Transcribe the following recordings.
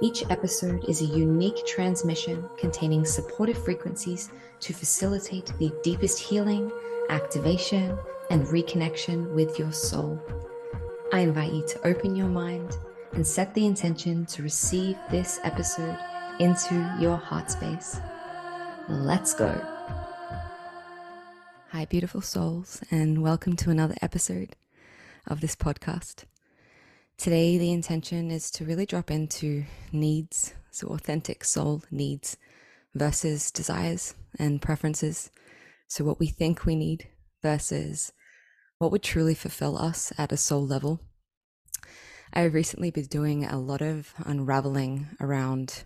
Each episode is a unique transmission containing supportive frequencies to facilitate the deepest healing, activation, and reconnection with your soul. I invite you to open your mind and set the intention to receive this episode into your heart space. Let's go. Hi, beautiful souls, and welcome to another episode of this podcast. Today, the intention is to really drop into needs, so authentic soul needs versus desires and preferences. So, what we think we need versus what would truly fulfill us at a soul level. I've recently been doing a lot of unraveling around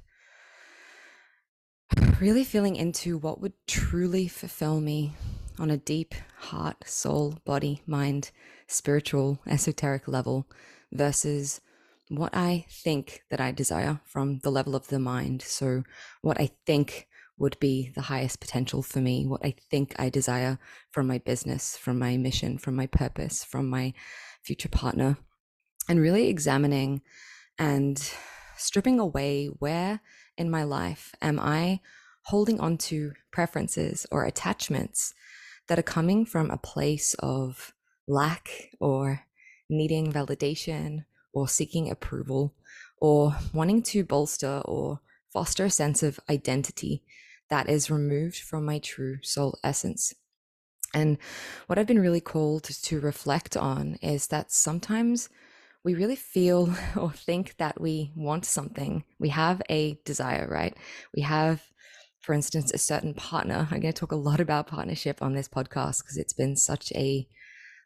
really feeling into what would truly fulfill me on a deep heart, soul, body, mind, spiritual, esoteric level versus what I think that I desire from the level of the mind. So, what I think would be the highest potential for me, what I think I desire from my business, from my mission, from my purpose, from my future partner, and really examining and stripping away where in my life am I holding on to preferences or attachments that are coming from a place of lack or needing validation or seeking approval or wanting to bolster or foster a sense of identity that is removed from my true soul essence. And what I've been really called to reflect on is that sometimes we really feel or think that we want something. We have a desire, right? We have, for instance, a certain partner. I'm going to talk a lot about partnership on this podcast because it's been such a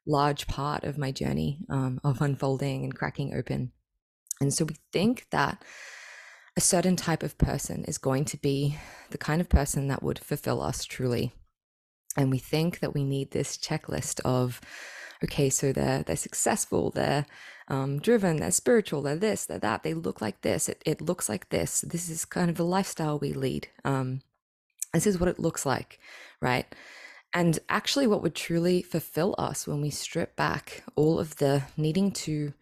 large part of my journey um, of unfolding and cracking open. And so we think that a certain type of person is going to be the kind of person that would fulfill us truly. And we think that we need this checklist of, okay, so they're they're successful, they're um, driven, they're spiritual, they're this, they're that, they look like this, it, it looks like this. This is kind of the lifestyle we lead. Um, this is what it looks like, right? And actually, what would truly fulfill us when we strip back all of the needing to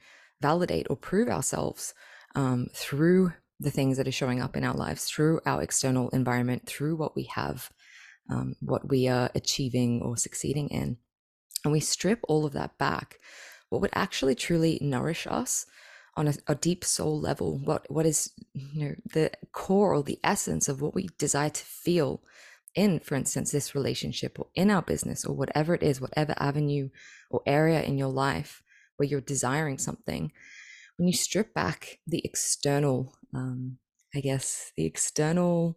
validate or prove ourselves um, through the things that are showing up in our lives, through our external environment, through what we have, um, what we are achieving or succeeding in. And we strip all of that back, what would actually truly nourish us on a, a, deep soul level what what is you know the core or the essence of what we desire to feel in, for instance, this relationship or in our business or whatever it is, whatever avenue or area in your life where you're desiring something, when you strip back the external, um, I guess, the external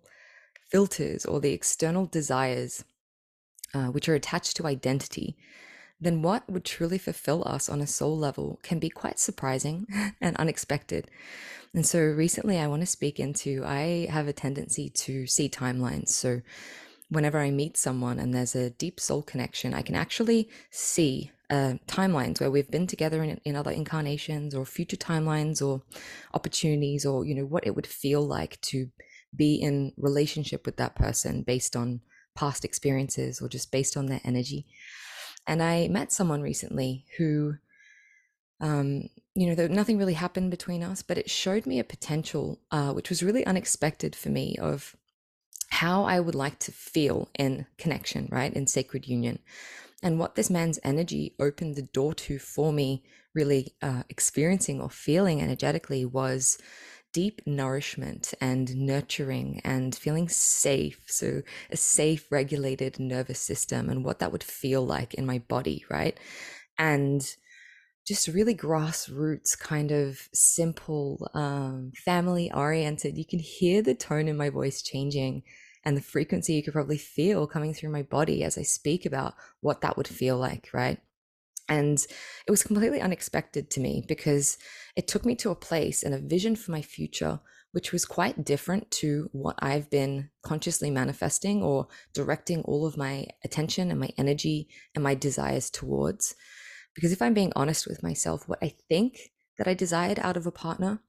filters or the external desires, uh, which are attached to identity, then what would truly fulfill us on a soul level can be quite surprising and unexpected. And so recently, I want to speak into I have a tendency to see timelines. So whenever I meet someone and there's a deep soul connection, I can actually see uh, timelines where we've been together in, in other incarnations or future timelines or opportunities or, you know, what it would feel like to be in relationship with that person based on past experiences or just based on their energy. And I met someone recently who, um, you know, nothing really happened between us, but it showed me a potential, uh, which was really unexpected for me, of how I would like to feel in connection, right? In sacred union. And what this man's energy opened the door to for me, really uh, experiencing or feeling energetically, was deep nourishment and nurturing and feeling safe. So, a safe, regulated nervous system and what that would feel like in my body, right? And just really grassroots, kind of simple, um, family oriented. You can hear the tone in my voice changing and the frequency you could probably feel coming through my body as I speak about what that would feel like, right? And it was completely unexpected to me because it took me to a place and a vision for my future which was quite different to what I've been consciously manifesting or directing all of my attention and my energy and my desires towards. Because if I'm being honest with myself, what I think that I desired out of a partner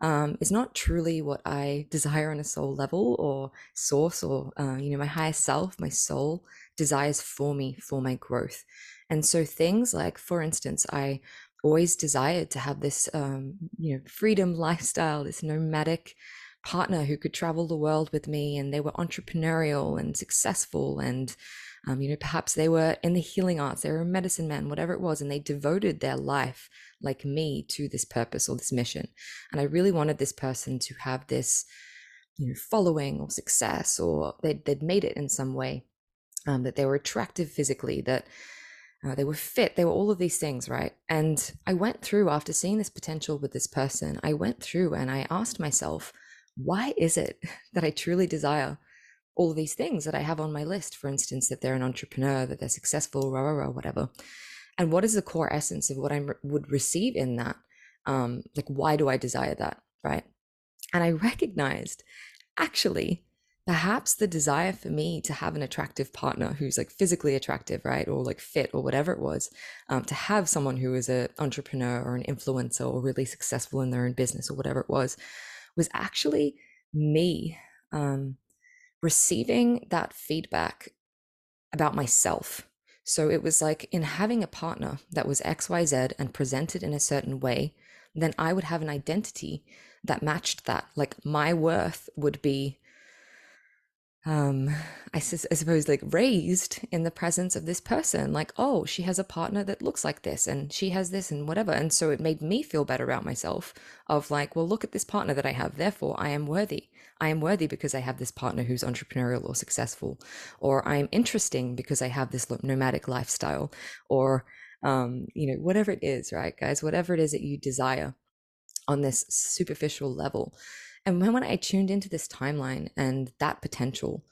um, is not truly what I desire on a soul level or source or, uh, you know, my higher self, my soul desires for me for my growth. And so things like, for instance, I always desired to have this, um, you know, freedom lifestyle, this nomadic partner who could travel the world with me and they were entrepreneurial and successful and um, you know perhaps they were in the healing arts they were a medicine man whatever it was and they devoted their life like me to this purpose or this mission. And I really wanted this person to have this, you know, following or success, or they'd, they'd made it in some way, um, that they were attractive physically, that uh, they were fit, they were all of these things, right? And I went through after seeing this potential with this person, I went through and I asked myself, why is it that I truly desire all these things that I have on my list? For instance, that they're an entrepreneur, that they're successful, rah, rah, rah, whatever and what is the core essence of what I would receive in that? Um, like, why do I desire that? Right. And I recognized actually, perhaps the desire for me to have an attractive partner who's like physically attractive, right? Or like fit or whatever it was, um, to have someone who is an entrepreneur or an influencer or really successful in their own business or whatever it was, was actually me um, receiving that feedback about myself so it was like in having a partner that was XYZ and presented in a certain way, then I would have an identity that matched that. Like my worth would be um I, su- I, suppose like raised in the presence of this person like oh she has a partner that looks like this and she has this and whatever. And so it made me feel better about myself of like well look at this partner that i have. Therefore i am worthy. I am worthy because i have this partner who's entrepreneurial or successful or i am interesting because i have this nomadic lifestyle or um you know whatever it is right guys? Whatever it is that you desire on this superficial level and when, when I tuned into this timeline and that potential,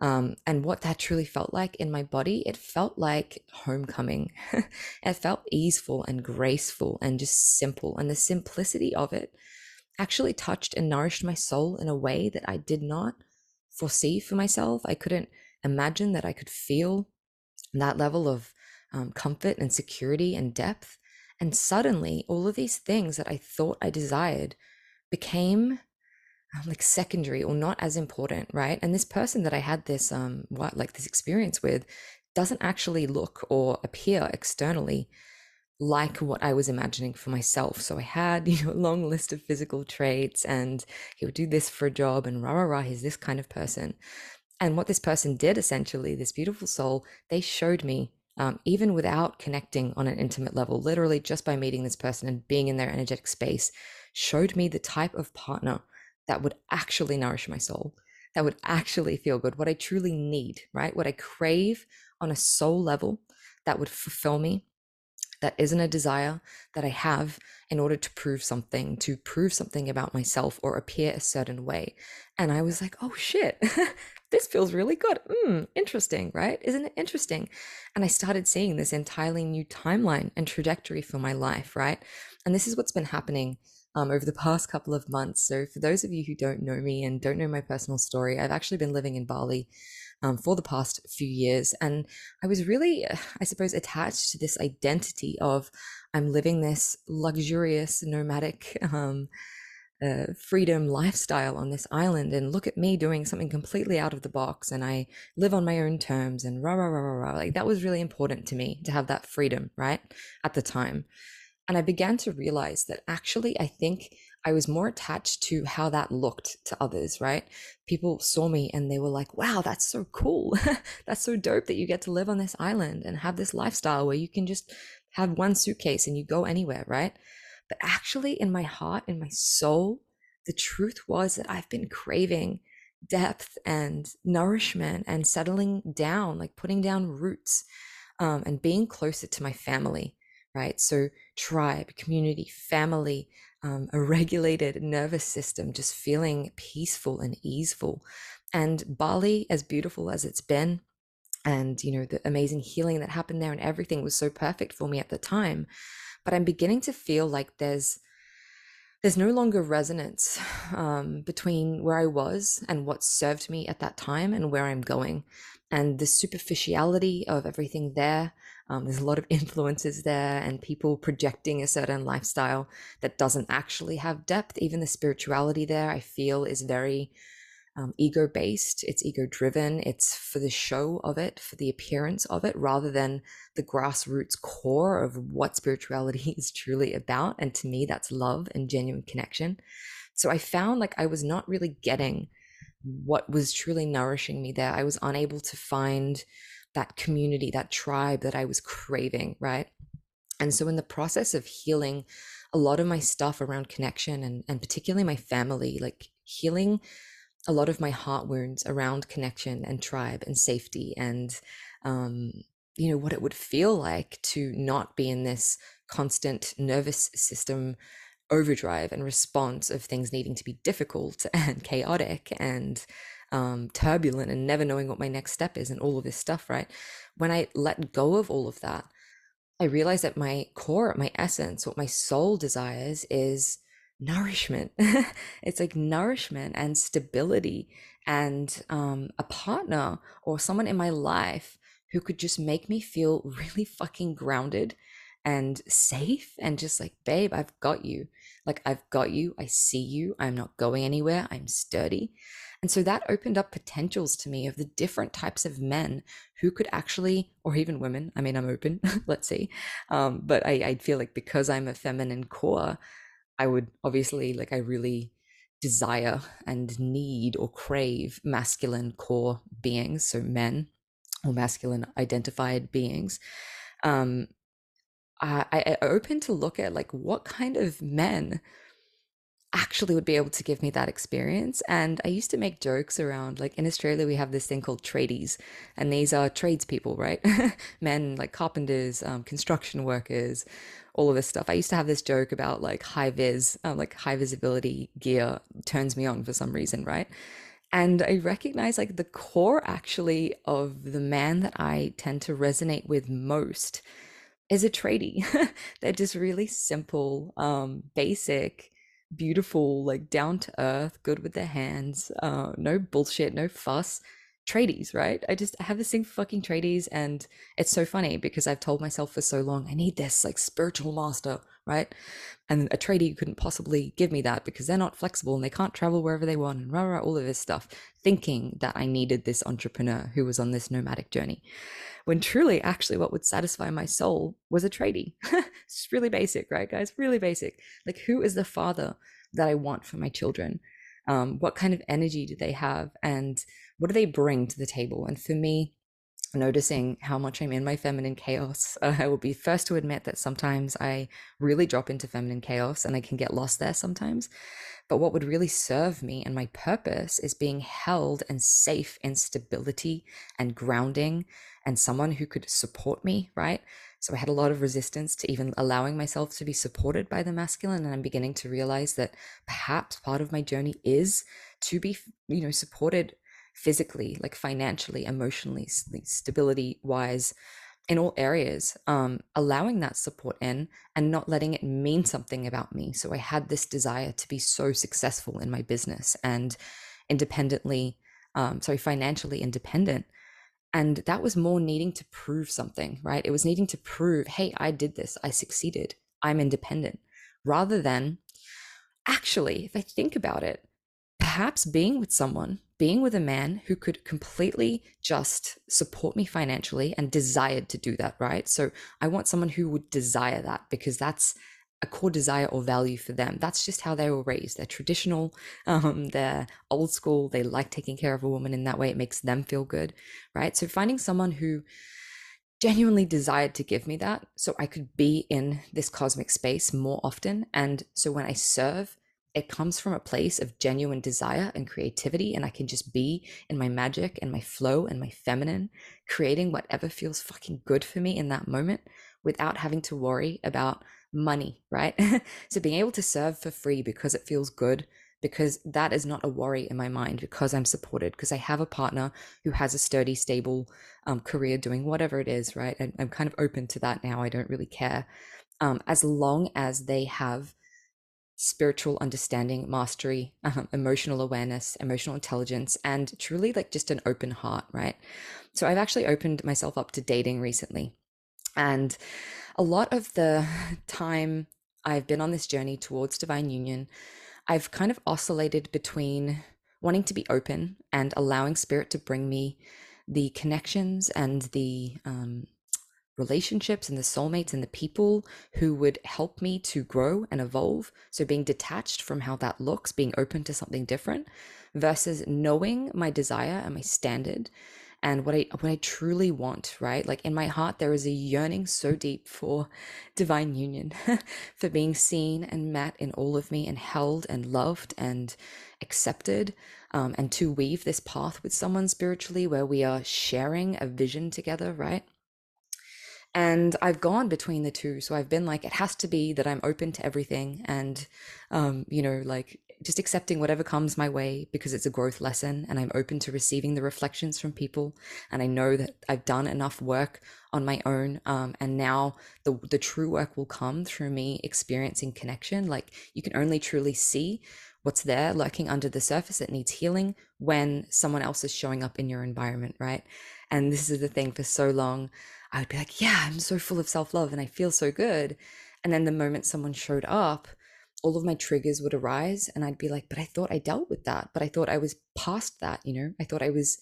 um, and what that truly felt like in my body, it felt like homecoming. it felt easeful and graceful and just simple. And the simplicity of it actually touched and nourished my soul in a way that I did not foresee for myself. I couldn't imagine that I could feel that level of um, comfort and security and depth. And suddenly, all of these things that I thought I desired became like secondary or not as important, right? And this person that I had this um what like this experience with doesn't actually look or appear externally like what I was imagining for myself. So I had, you know, a long list of physical traits and he would do this for a job and rah rah rah, he's this kind of person. And what this person did essentially, this beautiful soul, they showed me um, even without connecting on an intimate level, literally just by meeting this person and being in their energetic space, showed me the type of partner that would actually nourish my soul, that would actually feel good, what I truly need, right? What I crave on a soul level that would fulfill me, that isn't a desire that I have in order to prove something, to prove something about myself or appear a certain way. And I was like, oh shit, this feels really good. Mm, interesting, right? Isn't it interesting? And I started seeing this entirely new timeline and trajectory for my life, right? And this is what's been happening um, over the past couple of months. So, for those of you who don't know me and don't know my personal story, I've actually been living in Bali um, for the past few years. And I was really, I suppose, attached to this identity of I'm living this luxurious, nomadic, um, uh, freedom lifestyle on this island and look at me doing something completely out of the box and I live on my own terms and rah rah rah rah rah like that was really important to me to have that freedom right at the time and I began to realize that actually, I think I was more attached to how that looked to others, right? People saw me and they were like, wow, that's so cool. that's so dope that you get to live on this island and have this lifestyle where you can just have one suitcase and you go anywhere, right? But actually, in my heart, in my soul, the truth was that I've been craving depth and nourishment and settling down, like putting down roots um, and being closer to my family right? So, tribe, community, family, um, a regulated nervous system, just feeling peaceful and easeful. And Bali, as beautiful as it's been, and you know the amazing healing that happened there and everything was so perfect for me at the time but i'm beginning to feel like there's there's no longer resonance um, between where I was and what served me at that time and where I'm going. And the superficiality of everything there, um, there's a lot of influences there and people projecting a certain lifestyle that doesn't actually have depth. Even the spirituality there, I feel, is very um, ego based, it's ego driven, it's for the show of it, for the appearance of it, rather than the grassroots core of what spirituality is truly about. And to me, that's love and genuine connection. So I found like I was not really getting what was truly nourishing me there. I was unable to find that community, that tribe that I was craving, right? And so, in the process of healing a lot of my stuff around connection and, and particularly my family, like healing a lot of my heart wounds around connection and tribe and safety and um, you know what it would feel like to not be in this constant nervous system overdrive and response of things needing to be difficult and chaotic and um, turbulent and never knowing what my next step is and all of this stuff right when i let go of all of that i realized that my core my essence what my soul desires is nourishment. it's like nourishment and stability and um, a partner or someone in my life who could just make me feel really fucking grounded and safe and just like, babe, I've got you. Like, I've got you. I see you. I'm not going anywhere. I'm sturdy. And so that opened up potentials to me of the different types of men who could actually, or even women. I mean, I'm open, let's see. Um, but I, I feel like because I'm a feminine core, I would obviously like I really desire and need or crave masculine core beings, so men or masculine identified beings. Um, I, I open to look at like what kind of men actually would be able to give me that experience. And I used to make jokes around like in Australia, we have this thing called tradies, and these are tradespeople, right? Men like carpenters, um, construction workers, all of this stuff. I used to have this joke about like high vis, um, like high visibility gear turns me on for some reason, right? And I recognize like the core actually of the man that I tend to resonate with most is a tradie. They're just really simple, um, basic, beautiful, like down to earth, good with their hands, uh, no bullshit, no fuss tradies, right? I just I have this thing for fucking tradies, and it's so funny because I've told myself for so long, I need this like spiritual master, right? And a tradie couldn't possibly give me that because they're not flexible and they can't travel wherever they want and rah, rah, all of this stuff, thinking that I needed this entrepreneur who was on this nomadic journey. When truly, actually, what would satisfy my soul was a tradie. it's really basic, right, guys? Really basic. Like, who is the father that I want for my children? Um, what kind of energy do they have? And what do they bring to the table? And for me, noticing how much I'm in my feminine chaos. Uh, I will be first to admit that sometimes I really drop into feminine chaos and I can get lost there sometimes. But what would really serve me and my purpose is being held and safe in stability and grounding and someone who could support me, right? So I had a lot of resistance to even allowing myself to be supported by the masculine. And I'm beginning to realize that perhaps part of my journey is to be, you know, supported physically, like financially, emotionally, stability wise, in all areas, um, allowing that support in and not letting it mean something about me. So I had this desire to be so successful in my business and independently, um, sorry, financially independent. And that was more needing to prove something, right? It was needing to prove, hey, I did this, I succeeded, I'm independent, rather than actually, if I think about it, perhaps being with someone being with a man who could completely just support me financially and desired to do that, right? So I want someone who would desire that because that's a core desire or value for them. That's just how they were raised. They're traditional, um, they're old school, they like taking care of a woman in that way. It makes them feel good, right? So finding someone who genuinely desired to give me that so I could be in this cosmic space more often. And so when I serve, it comes from a place of genuine desire and creativity and i can just be in my magic and my flow and my feminine creating whatever feels fucking good for me in that moment without having to worry about money right? So being able to serve for free because it feels good because that is not a worry in my mind because i'm supported because i have a partner who has a sturdy stable um, career doing whatever it is right? And i'm kind of open to that now i don't really care. Um, as long as they have spiritual understanding, mastery, um, emotional awareness, emotional intelligence, and truly like just an open heart, right? So I've actually opened myself up to dating recently. And a lot of the time I've been on this journey towards divine union, I've kind of oscillated between wanting to be open and allowing spirit to bring me the connections and the um, relationships and the soulmates and the people who would help me to grow and evolve. So being detached from how that looks, being open to something different versus knowing my desire and my standard and what I what I truly want, right? Like in my heart there is a yearning so deep for divine union, for being seen and met in all of me and held and loved and accepted um, and to weave this path with someone spiritually where we are sharing a vision together, right? And I've gone between the two. So I've been like, it has to be that I'm open to everything and, um, you know, like just accepting whatever comes my way because it's a growth lesson and I'm open to receiving the reflections from people. And I know that I've done enough work on my own. Um, and now the, the true work will come through me experiencing connection. Like you can only truly see what's there lurking under the surface that needs healing when someone else is showing up in your environment, right? And this is the thing for so long. I would be like, yeah, I'm so full of self love and I feel so good. And then the moment someone showed up, all of my triggers would arise and I'd be like, but I thought I dealt with that. But I thought I was past that, you know? I thought I was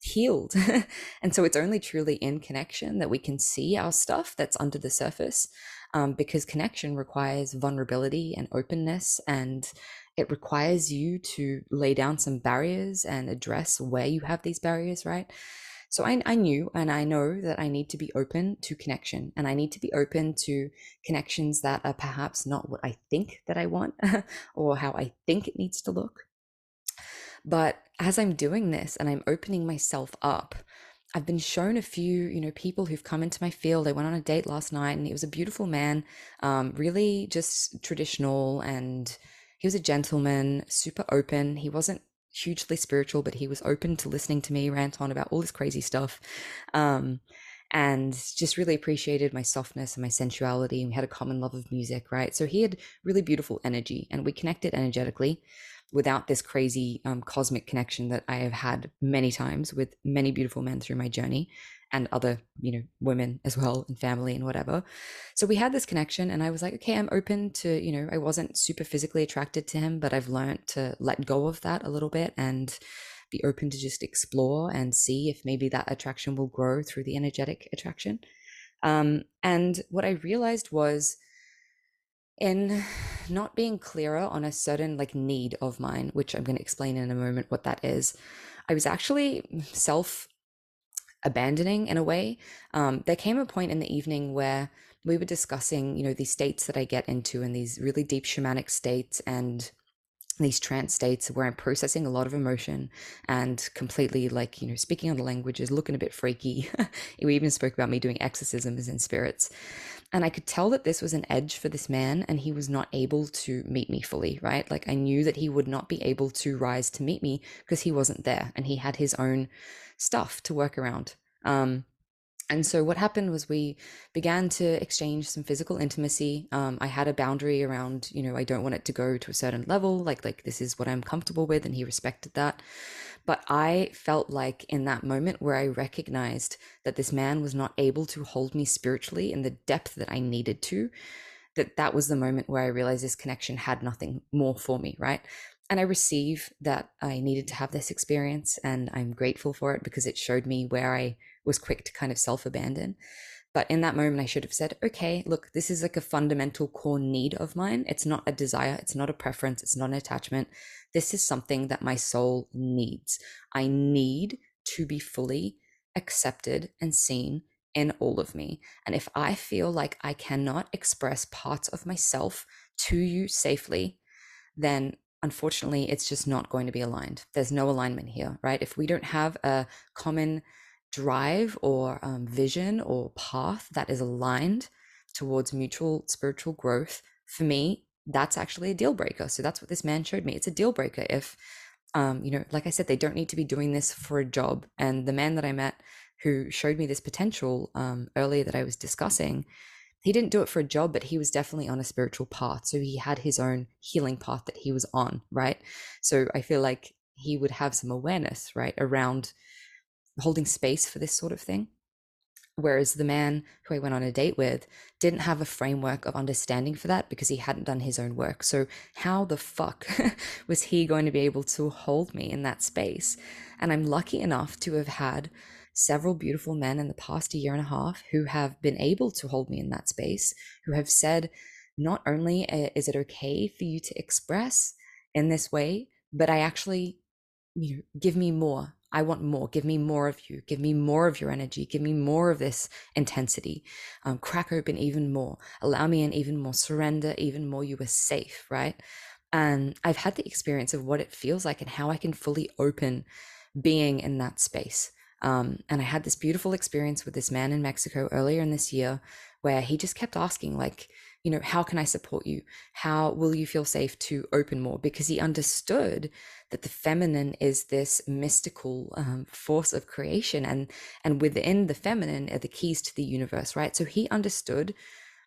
healed. and so it's only truly in connection that we can see our stuff that's under the surface um, because connection requires vulnerability and openness and it requires you to lay down some barriers and address where you have these barriers, right? So I, I knew and I know that I need to be open to connection and I need to be open to connections that are perhaps not what I think that I want or how I think it needs to look. But as I'm doing this and I'm opening myself up, I've been shown a few, you know, people who've come into my field. I went on a date last night and he was a beautiful man, um, really just traditional and he was a gentleman, super open. He wasn't hugely spiritual, but he was open to listening to me rant on about all this crazy stuff. Um, and just really appreciated my softness and my sensuality. And we had a common love of music, right? So he had really beautiful energy and we connected energetically without this crazy um, cosmic connection that I have had many times with many beautiful men through my journey and other, you know, women as well and family and whatever. So we had this connection and I was like, okay, I'm open to, you know, I wasn't super physically attracted to him, but I've learned to let go of that a little bit and be open to just explore and see if maybe that attraction will grow through the energetic attraction. Um, and what I realized was in not being clearer on a certain like need of mine, which I'm going to explain in a moment what that is, I was actually self abandoning in a way. Um, there came a point in the evening where we were discussing, you know, these states that I get into and these really deep shamanic states and these trance states where I'm processing a lot of emotion and completely like, you know, speaking other languages, looking a bit freaky. we even spoke about me doing exorcisms in spirits. And I could tell that this was an edge for this man and he was not able to meet me fully, right? Like I knew that he would not be able to rise to meet me because he wasn't there and he had his own stuff to work around. Um, and so what happened was we began to exchange some physical intimacy. Um, I had a boundary around, you know, I don't want it to go to a certain level, like like this is what I'm comfortable with, and he respected that. But I felt like in that moment where I recognized that this man was not able to hold me spiritually in the depth that I needed to, that that was the moment where I realized this connection had nothing more for me, right? And I receive that I needed to have this experience, and I'm grateful for it because it showed me where I was quick to kind of self abandon. But in that moment, I should have said, okay, look, this is like a fundamental core need of mine. It's not a desire, it's not a preference, it's not an attachment. This is something that my soul needs. I need to be fully accepted and seen in all of me. And if I feel like I cannot express parts of myself to you safely, then unfortunately, it's just not going to be aligned. There's no alignment here, right? If we don't have a common drive or um, vision or path that is aligned towards mutual spiritual growth, for me, that's actually a deal breaker. So that's what this man showed me. It's a deal breaker if, um, you know, like I said, they don't need to be doing this for a job. And the man that I met who showed me this potential um, earlier that I was discussing, he didn't do it for a job, but he was definitely on a spiritual path. So he had his own healing path that he was on, right? So I feel like he would have some awareness, right, around holding space for this sort of thing. Whereas the man who I went on a date with didn't have a framework of understanding for that because he hadn't done his own work. So, how the fuck was he going to be able to hold me in that space? And I'm lucky enough to have had several beautiful men in the past year and a half who have been able to hold me in that space, who have said, not only uh, is it okay for you to express in this way, but I actually, you know, give me more. I want more. Give me more of you. Give me more of your energy. Give me more of this intensity. Um, crack open even more. Allow me in even more. Surrender even more. You are safe, right? And I've had the experience of what it feels like and how I can fully open being in that space. Um, and I had this beautiful experience with this man in Mexico earlier in this year where he just kept asking, like, you know, how can I support you? How will you feel safe to open more? Because he understood that the feminine is this mystical um, force of creation, and and within the feminine are the keys to the universe, right? So he understood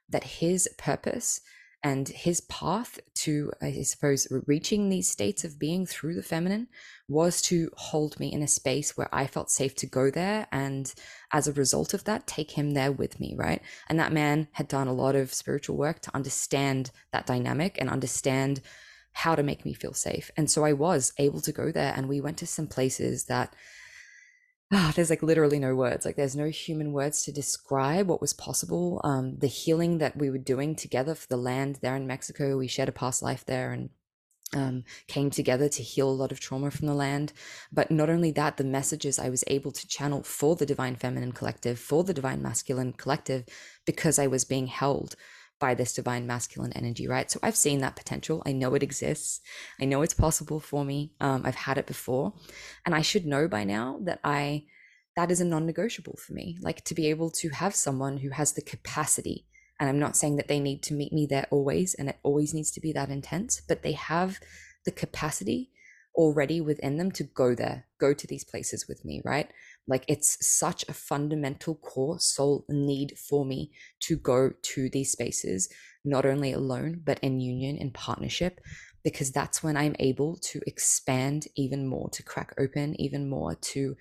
that his purpose and his path to, I suppose, reaching these states of being through the feminine was to hold me in a space where I felt safe to go there. And as a result of that, take him there with me, right? And that man had done a lot of spiritual work to understand that dynamic and understand how to make me feel safe. And so I was able to go there and we went to some places that oh, there's like literally no words. Like there's no human words to describe what was possible. Um, the healing that we were doing together for the land there in Mexico. We shared a past life there and um, came together to heal a lot of trauma from the land. But not only that, the messages I was able to channel for the Divine Feminine Collective, for the Divine Masculine Collective, because I was being held by this divine masculine energy, right? So I've seen that potential. I know it exists. I know it's possible for me. Um, I've had it before. And I should know by now that I, that is a non negotiable for me. Like to be able to have someone who has the capacity. And I'm not saying that they need to meet me there always and it always needs to be that intense, but they have the capacity already within them to go there, go to these places with me, right? Like it's such a fundamental core soul need for me to go to these spaces, not only alone, but in union, in partnership, because that's when I'm able to expand even more, to crack open even more, to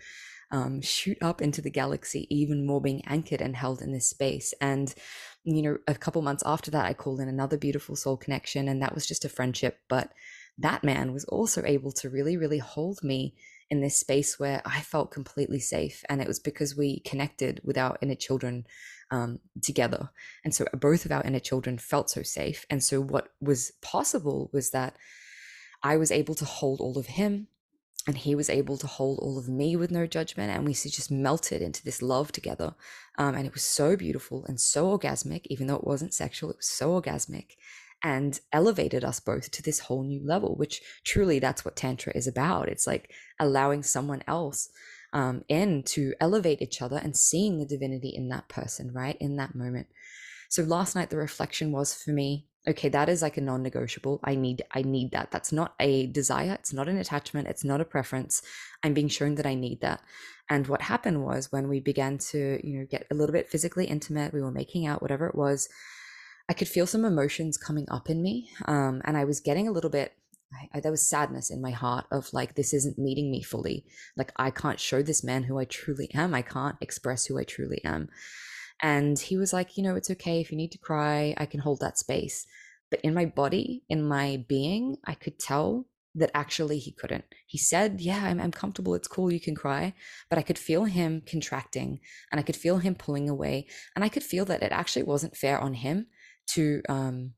um, shoot up into the galaxy even more, being anchored and held in this space. And, you know, a couple months after that, I called in another beautiful soul connection, and that was just a friendship. But that man was also able to really, really hold me in this space where I felt completely safe. And it was because we connected with our inner children um, together. And so both of our inner children felt so safe. And so what was possible was that I was able to hold all of him and he was able to hold all of me with no judgment and we just melted into this love together um, and it was so beautiful and so orgasmic even though it wasn't sexual it was so orgasmic and elevated us both to this whole new level, which truly that's what Tantra is about. It's like allowing someone else um, in to elevate each other and seeing the divinity in that person, right? In that moment. So last night, the reflection was for me, okay, that is like a non-negotiable. I need, I need that. That's not a desire. It's not an attachment. It's not a preference. I'm being shown that I need that. And what happened was when we began to, you know, get a little bit physically intimate, we were making out, whatever it was, I could feel some emotions coming up in me. Um, and I was getting a little bit, I, there was sadness in my heart of like, this isn't meeting me fully. Like, I can't show this man who I truly am. I can't express who I truly am. And he was like, you know, it's okay if you need to cry, I can hold that space. But in my body, in my being, I could tell that actually he couldn't. He said, Yeah, I'm, I'm comfortable. It's cool. You can cry. But I could feel him contracting and I could feel him pulling away. And I could feel that it actually wasn't fair on him to um,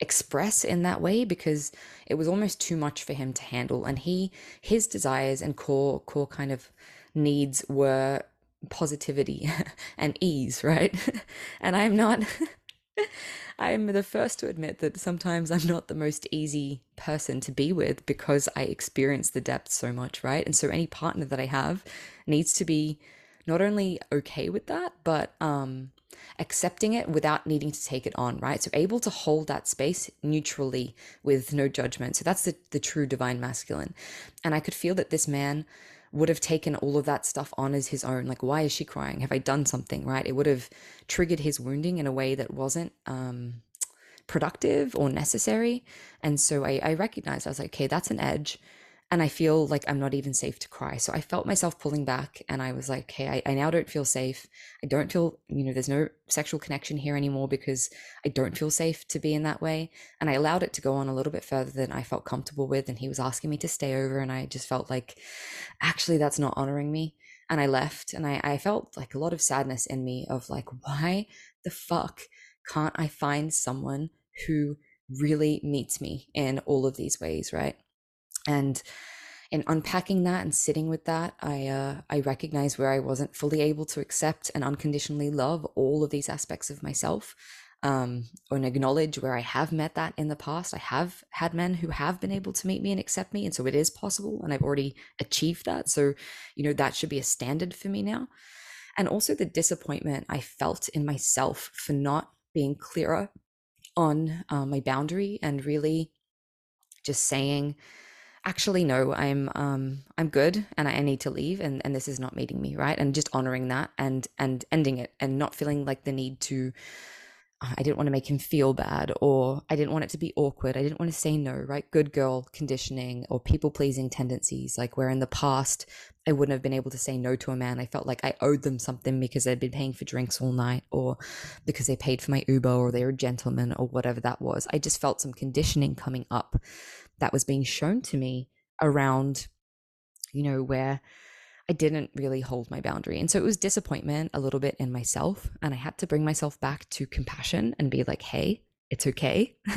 express in that way because it was almost too much for him to handle and he his desires and core core kind of needs were positivity and ease right and i'm not i'm the first to admit that sometimes i'm not the most easy person to be with because i experience the depth so much right and so any partner that i have needs to be not only okay with that but um accepting it without needing to take it on, right? So able to hold that space neutrally with no judgment. So that's the, the true divine masculine. And I could feel that this man would have taken all of that stuff on as his own. Like, why is she crying? Have I done something right? It would have triggered his wounding in a way that wasn't um, productive or necessary. And so I, I recognized, I was like, okay, that's an edge and I feel like I'm not even safe to cry. So I felt myself pulling back and I was like, hey, I, I, now don't feel safe. I don't feel, you know, there's no sexual connection here anymore because I don't feel safe to be in that way. And I allowed it to go on a little bit further than I felt comfortable with. And he was asking me to stay over. And I just felt like, actually, that's not honoring me. And I left and I, I felt like a lot of sadness in me of like, why the fuck can't I find someone who really meets me in all of these ways, right? And in unpacking that and sitting with that i uh, i recognize where i wasn't fully able to accept and unconditionally love all of these aspects of myself um, and acknowledge where i have met that in the past. I have had men who have been able to meet me and accept me and so it is possible and i've already achieved that so you know that should be a standard for me now. And also the disappointment i felt in myself for not being clearer on uh, my boundary and really just saying actually no i'm um i'm good and i need to leave and and this is not meeting me right and just honoring that and and ending it and not feeling like the need to uh, I didn't want to make him feel bad or I didn't want it to be awkward. I didn't want to say no, right? Good girl conditioning or people pleasing tendencies, like where in the past I wouldn't have been able to say no to a man. I felt like I owed them something because they'd been paying for drinks all night or because they paid for my Uber or they were a gentleman or whatever that was. I just felt some conditioning coming up that was being shown to me around, you know, where I didn't really hold my boundary. And so it was disappointment a little bit in myself. And I had to bring myself back to compassion and be like, hey, it's okay.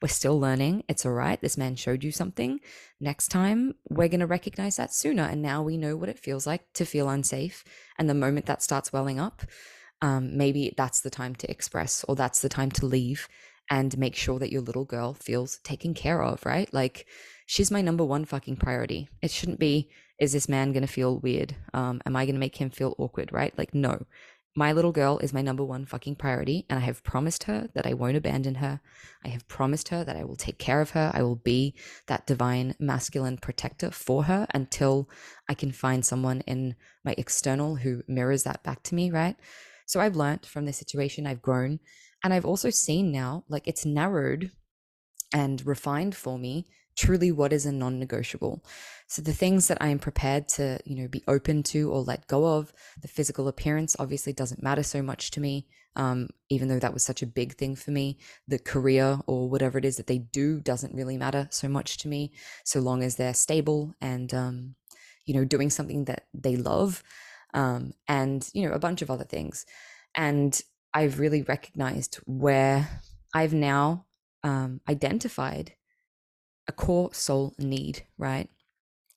we're still learning. It's all right. This man showed you something. Next time, we're going to recognize that sooner. And now we know what it feels like to feel unsafe. And the moment that starts welling up, um, maybe that's the time to express or that's the time to leave and make sure that your little girl feels taken care of, right? Like she's my number one fucking priority. It shouldn't be, is this man going to feel weird? Um, am I going to make him feel awkward, right? Like, no. My little girl is my number one fucking priority, and I have promised her that I won't abandon her. I have promised her that I will take care of her. I will be that divine masculine protector for her until I can find someone in my external who mirrors that back to me, right? So I've learned from this situation, I've grown, and I've also seen now, like it's narrowed and refined for me truly what is a non-negotiable. So the things that i am prepared to you know be open to or let go of the physical appearance obviously doesn't matter so much to me um, even though that was such a big thing for me. The career or whatever it is that they do doesn't really matter so much to me so long as they're stable and um, you know doing something that they love um, and you know a bunch of other things. And I've really recognized where I've now um, identified a core soul need, right?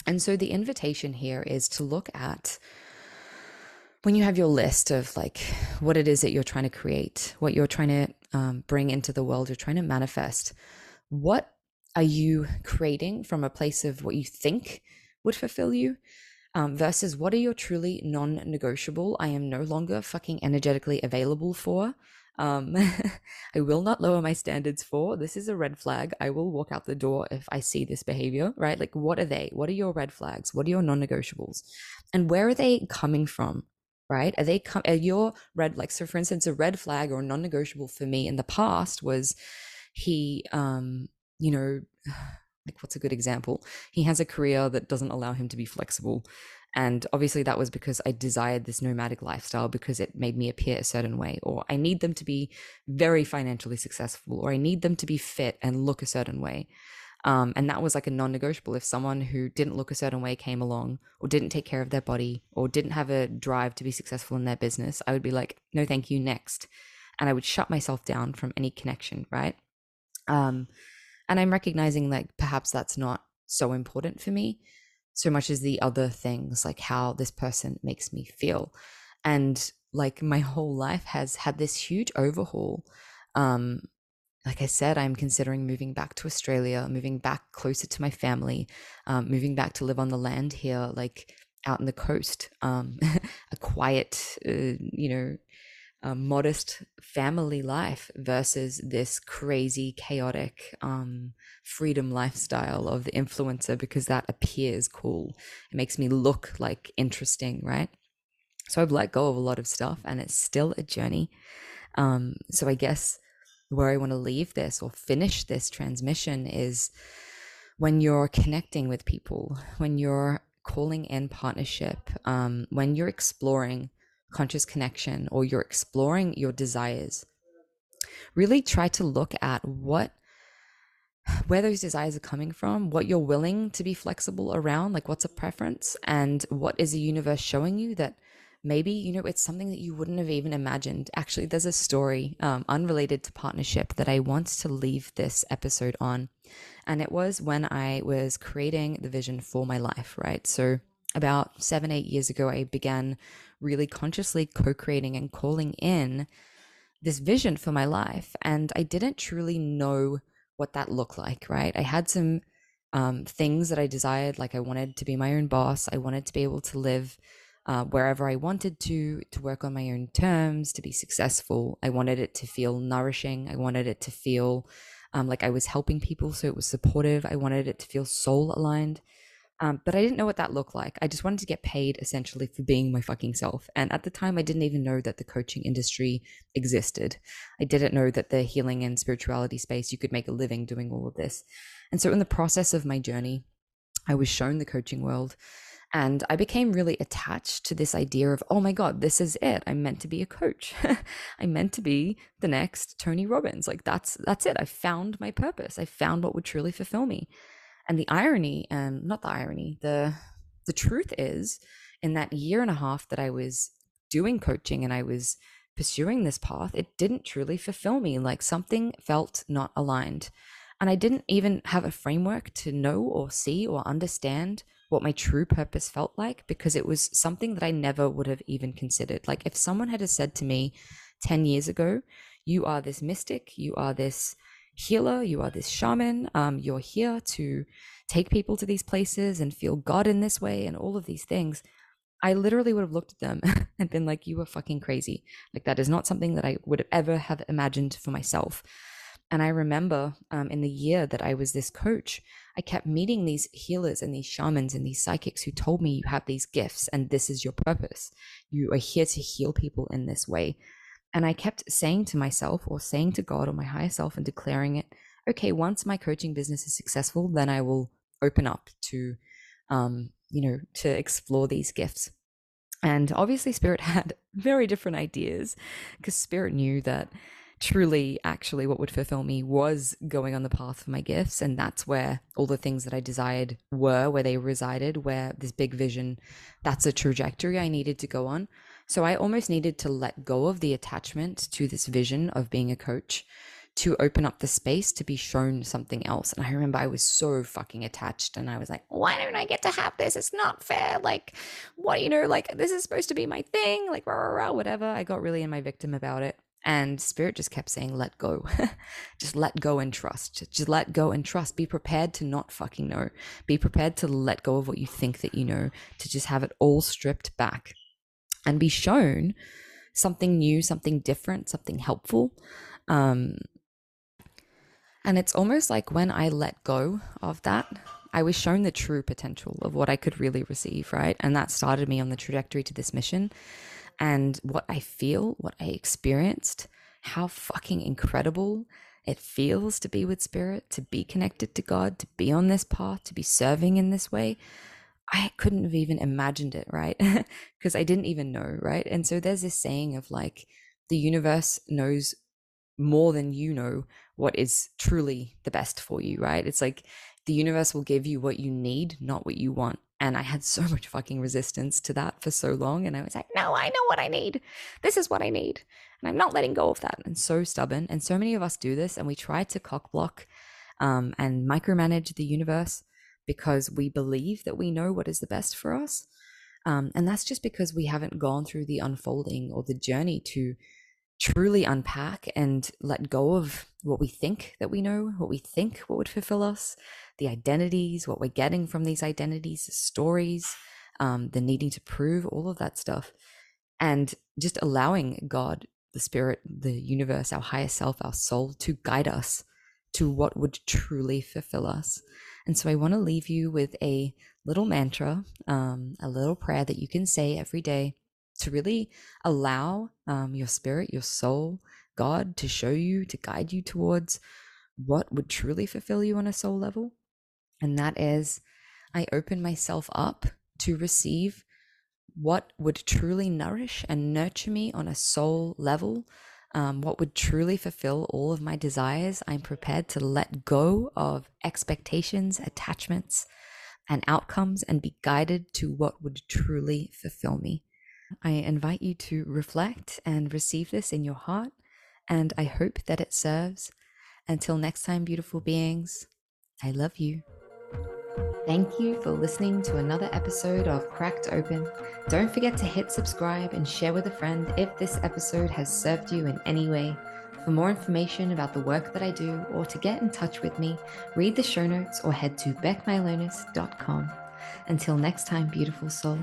And so the invitation here is to look at when you have your list of like what it is that you're trying to create, what you're trying to um, bring into the world, you're trying to manifest, what are you creating from a place of what you think would fulfill you? Um, versus what are your truly non negotiable? I am no longer fucking energetically available for. Um, I will not lower my standards for. This is a red flag. I will walk out the door if I see this behavior, right? Like, what are they? What are your red flags? What are your non negotiables? And where are they coming from? Right? Are they come? Are your red like so? For instance, a red flag or non negotiable for me in the past was he, um, you know like what's a good example? He has a career that doesn't allow him to be flexible. And obviously that was because i desired this nomadic lifestyle because it made me appear a certain way or i need them to be very financially successful or i need them to be fit and look a certain way. Um, and that was like a non-negotiable. If someone who didn't look a certain way came along or didn't take care of their body or didn't have a drive to be successful in their business i would be like no thank you next. And i would shut myself down from any connection right? Um, and I'm recognizing like perhaps that's not so important for me so much as the other things, like how this person makes me feel. And like my whole life has had this huge overhaul. Um, like I said, I'm considering moving back to Australia, moving back closer to my family, um, moving back to live on the land here, like out in the coast, um, a quiet, uh, you know, a modest family life versus this crazy, chaotic um, freedom lifestyle of the influencer because that appears cool. It makes me look like interesting, right? So I've let go of a lot of stuff and it's still a journey. Um, so I guess where I want to leave this or finish this transmission is when you're connecting with people, when you're calling in partnership, um, when you're exploring conscious connection or you're exploring your desires, really try to look at what where those desires are coming from, what you're willing to be flexible around, like what's a preference, and what is the universe showing you that maybe you know it's something that you wouldn't have even imagined. Actually, there's a story um, unrelated to partnership that I want to leave this episode on, and it was when I was creating the vision for my life. Right, so about seven, eight years ago, I began really consciously co creating and calling in this vision for my life. And I didn't truly know what that looked like, right? I had some um, things that I desired, like I wanted to be my own boss, I wanted to be able to live. Uh, wherever I wanted to, to work on my own terms, to be successful. I wanted it to feel nourishing. I wanted it to feel um, like I was helping people, so it was supportive. I wanted it to feel soul aligned. Um, but I didn't know what that looked like. I just wanted to get paid essentially for being my fucking self. And at the time, I didn't even know that the coaching industry existed. I didn't know that the healing and spirituality space, you could make a living doing all of this. And so, in the process of my journey, I was shown the coaching world. And I became really attached to this idea of, oh my God, this is it. I'm meant to be a coach. I'm meant to be the next Tony Robbins. Like that's that's it. I found my purpose. I found what would truly fulfill me. And the irony, and not the irony, the the truth is, in that year and a half that I was doing coaching and I was pursuing this path, it didn't truly fulfill me. Like something felt not aligned. And I didn't even have a framework to know or see or understand what my true purpose felt like because it was something that I never would have even considered. Like if someone had said to me 10 years ago, you are this mystic, you are this healer, you are this shaman, um, you're here to take people to these places and feel God in this way and all of these things. I literally would have looked at them and been like, you are fucking crazy. Like, that is not something that I would ever have imagined for myself. And I remember um, in the year that I was this coach, I kept meeting these healers and these shamans and these psychics who told me, You have these gifts and this is your purpose. You are here to heal people in this way. And I kept saying to myself or saying to God or my higher self and declaring it, okay, once my coaching business is successful, then I will open up to, um, you know, to explore these gifts. And obviously, Spirit had very different ideas because Spirit knew that truly, actually, what would fulfill me was going on the path for my gifts. And that's where all the things that I desired were, where they resided, where this big vision, that's a trajectory I needed to go on. So I almost needed to let go of the attachment to this vision of being a coach to open up the space to be shown something else. And I remember I was so fucking attached and I was like, why don't I get to have this? It's not fair. Like, what, you know, like this is supposed to be my thing, like, rah, rah, rah, whatever. I got really in my victim about it. And spirit just kept saying, let go. just let go and trust. Just let go and trust. Be prepared to not fucking know. Be prepared to let go of what you think that you know, to just have it all stripped back and be shown something new, something different, something helpful. Um, and it's almost like when I let go of that, I was shown the true potential of what I could really receive, right? And that started me on the trajectory to this mission. And what I feel, what I experienced, how fucking incredible it feels to be with spirit, to be connected to God, to be on this path, to be serving in this way. I couldn't have even imagined it, right? Because I didn't even know, right? And so there's this saying of like, the universe knows more than you know what is truly the best for you, right? It's like the universe will give you what you need, not what you want. And I had so much fucking resistance to that for so long. And I was like, no, I know what I need. This is what I need. And I'm not letting go of that. And so stubborn. And so many of us do this. And we try to cock block um, and micromanage the universe because we believe that we know what is the best for us. Um, and that's just because we haven't gone through the unfolding or the journey to truly unpack and let go of what we think that we know, what we think what would fulfill us, the identities, what we're getting from these identities, the stories, um, the needing to prove, all of that stuff. And just allowing God the spirit, the universe, our higher self, our soul to guide us to what would truly fulfill us. And so I want to leave you with a little mantra, um, a little prayer that you can say every day to really allow um, your spirit, your soul, God to show you, to guide you towards what would truly fulfill you on a soul level. And that is, I open myself up to receive what would truly nourish and nurture me on a soul level, um, what would truly fulfill all of my desires. I'm prepared to let go of expectations, attachments, and outcomes and be guided to what would truly fulfill me. I invite you to reflect and receive this in your heart, and I hope that it serves. Until next time, beautiful beings, I love you. Thank you for listening to another episode of Cracked Open. Don't forget to hit subscribe and share with a friend if this episode has served you in any way. For more information about the work that I do or to get in touch with me, read the show notes or head to becmylonas.com. Until next time, beautiful soul.